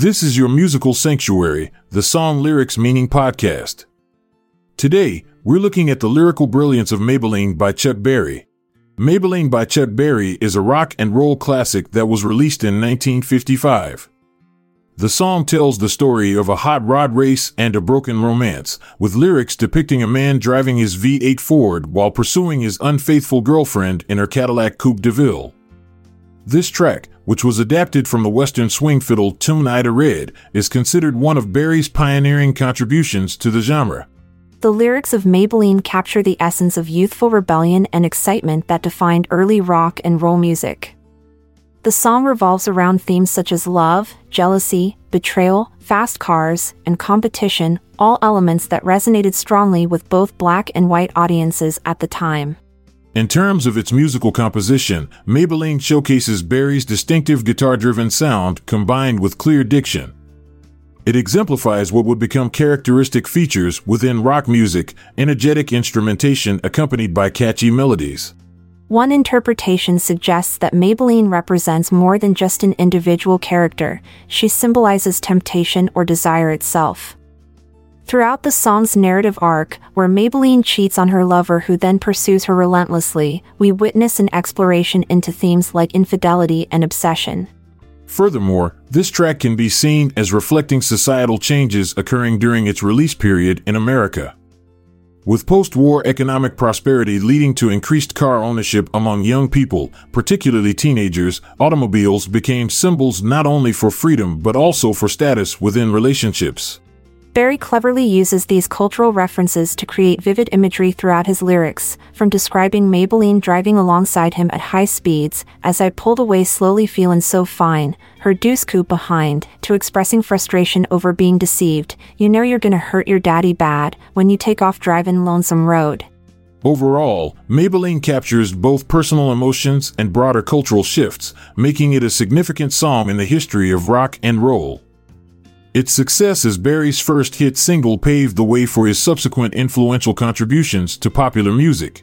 This is your musical sanctuary, the Song Lyrics Meaning Podcast. Today, we're looking at the lyrical brilliance of Maybellene by Chuck Berry. Maybellene by Chuck Berry is a rock and roll classic that was released in 1955. The song tells the story of a hot rod race and a broken romance, with lyrics depicting a man driving his V8 Ford while pursuing his unfaithful girlfriend in her Cadillac Coupe DeVille. This track, which was adapted from the Western swing fiddle tune Ida Red, is considered one of Berry's pioneering contributions to the genre. The lyrics of Maybellene capture the essence of youthful rebellion and excitement that defined early rock and roll music. The song revolves around themes such as love, jealousy, betrayal, fast cars, and competition, all elements that resonated strongly with both black and white audiences at the time. In terms of its musical composition, Maybellene showcases Berry's distinctive guitar driven sound combined with clear diction. It exemplifies what would become characteristic features within rock music energetic instrumentation accompanied by catchy melodies. One interpretation suggests that Maybellene represents more than just an individual character, she symbolizes temptation or desire itself. Throughout the song's narrative arc, where Maybellene cheats on her lover who then pursues her relentlessly, we witness an exploration into themes like infidelity and obsession. Furthermore, this track can be seen as reflecting societal changes occurring during its release period in America. With post war economic prosperity leading to increased car ownership among young people, particularly teenagers, automobiles became symbols not only for freedom but also for status within relationships. Berry cleverly uses these cultural references to create vivid imagery throughout his lyrics, from describing Maybellene driving alongside him at high speeds, as I pulled away slowly feeling so fine, her deuce coupe behind, to expressing frustration over being deceived, you know you're gonna hurt your daddy bad, when you take off driving Lonesome Road. Overall, Maybellene captures both personal emotions and broader cultural shifts, making it a significant song in the history of rock and roll. Its success as Berry's first hit single paved the way for his subsequent influential contributions to popular music.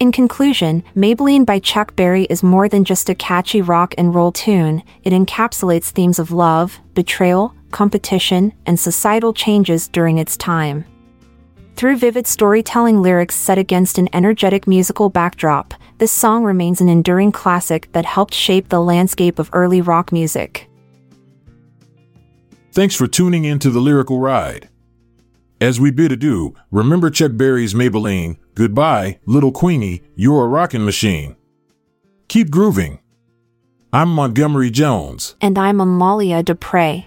In conclusion, Maybellene by Chuck Berry is more than just a catchy rock and roll tune, it encapsulates themes of love, betrayal, competition, and societal changes during its time. Through vivid storytelling lyrics set against an energetic musical backdrop, this song remains an enduring classic that helped shape the landscape of early rock music. Thanks for tuning in to the Lyrical Ride. As we bid adieu, remember Chuck Berry's Maybellene, goodbye, little Queenie, you're a rockin' machine. Keep grooving. I'm Montgomery Jones. And I'm Amalia Dupre.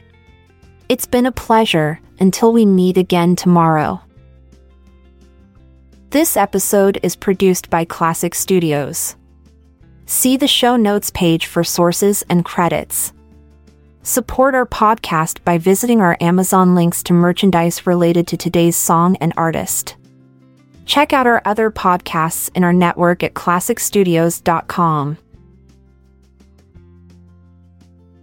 It's been a pleasure until we meet again tomorrow. This episode is produced by Klassic Studios. See the show notes page for sources and credits. Support our podcast by visiting our Amazon links to merchandise related to today's song and artist. Check out our other podcasts in our network at klassicstudios.com.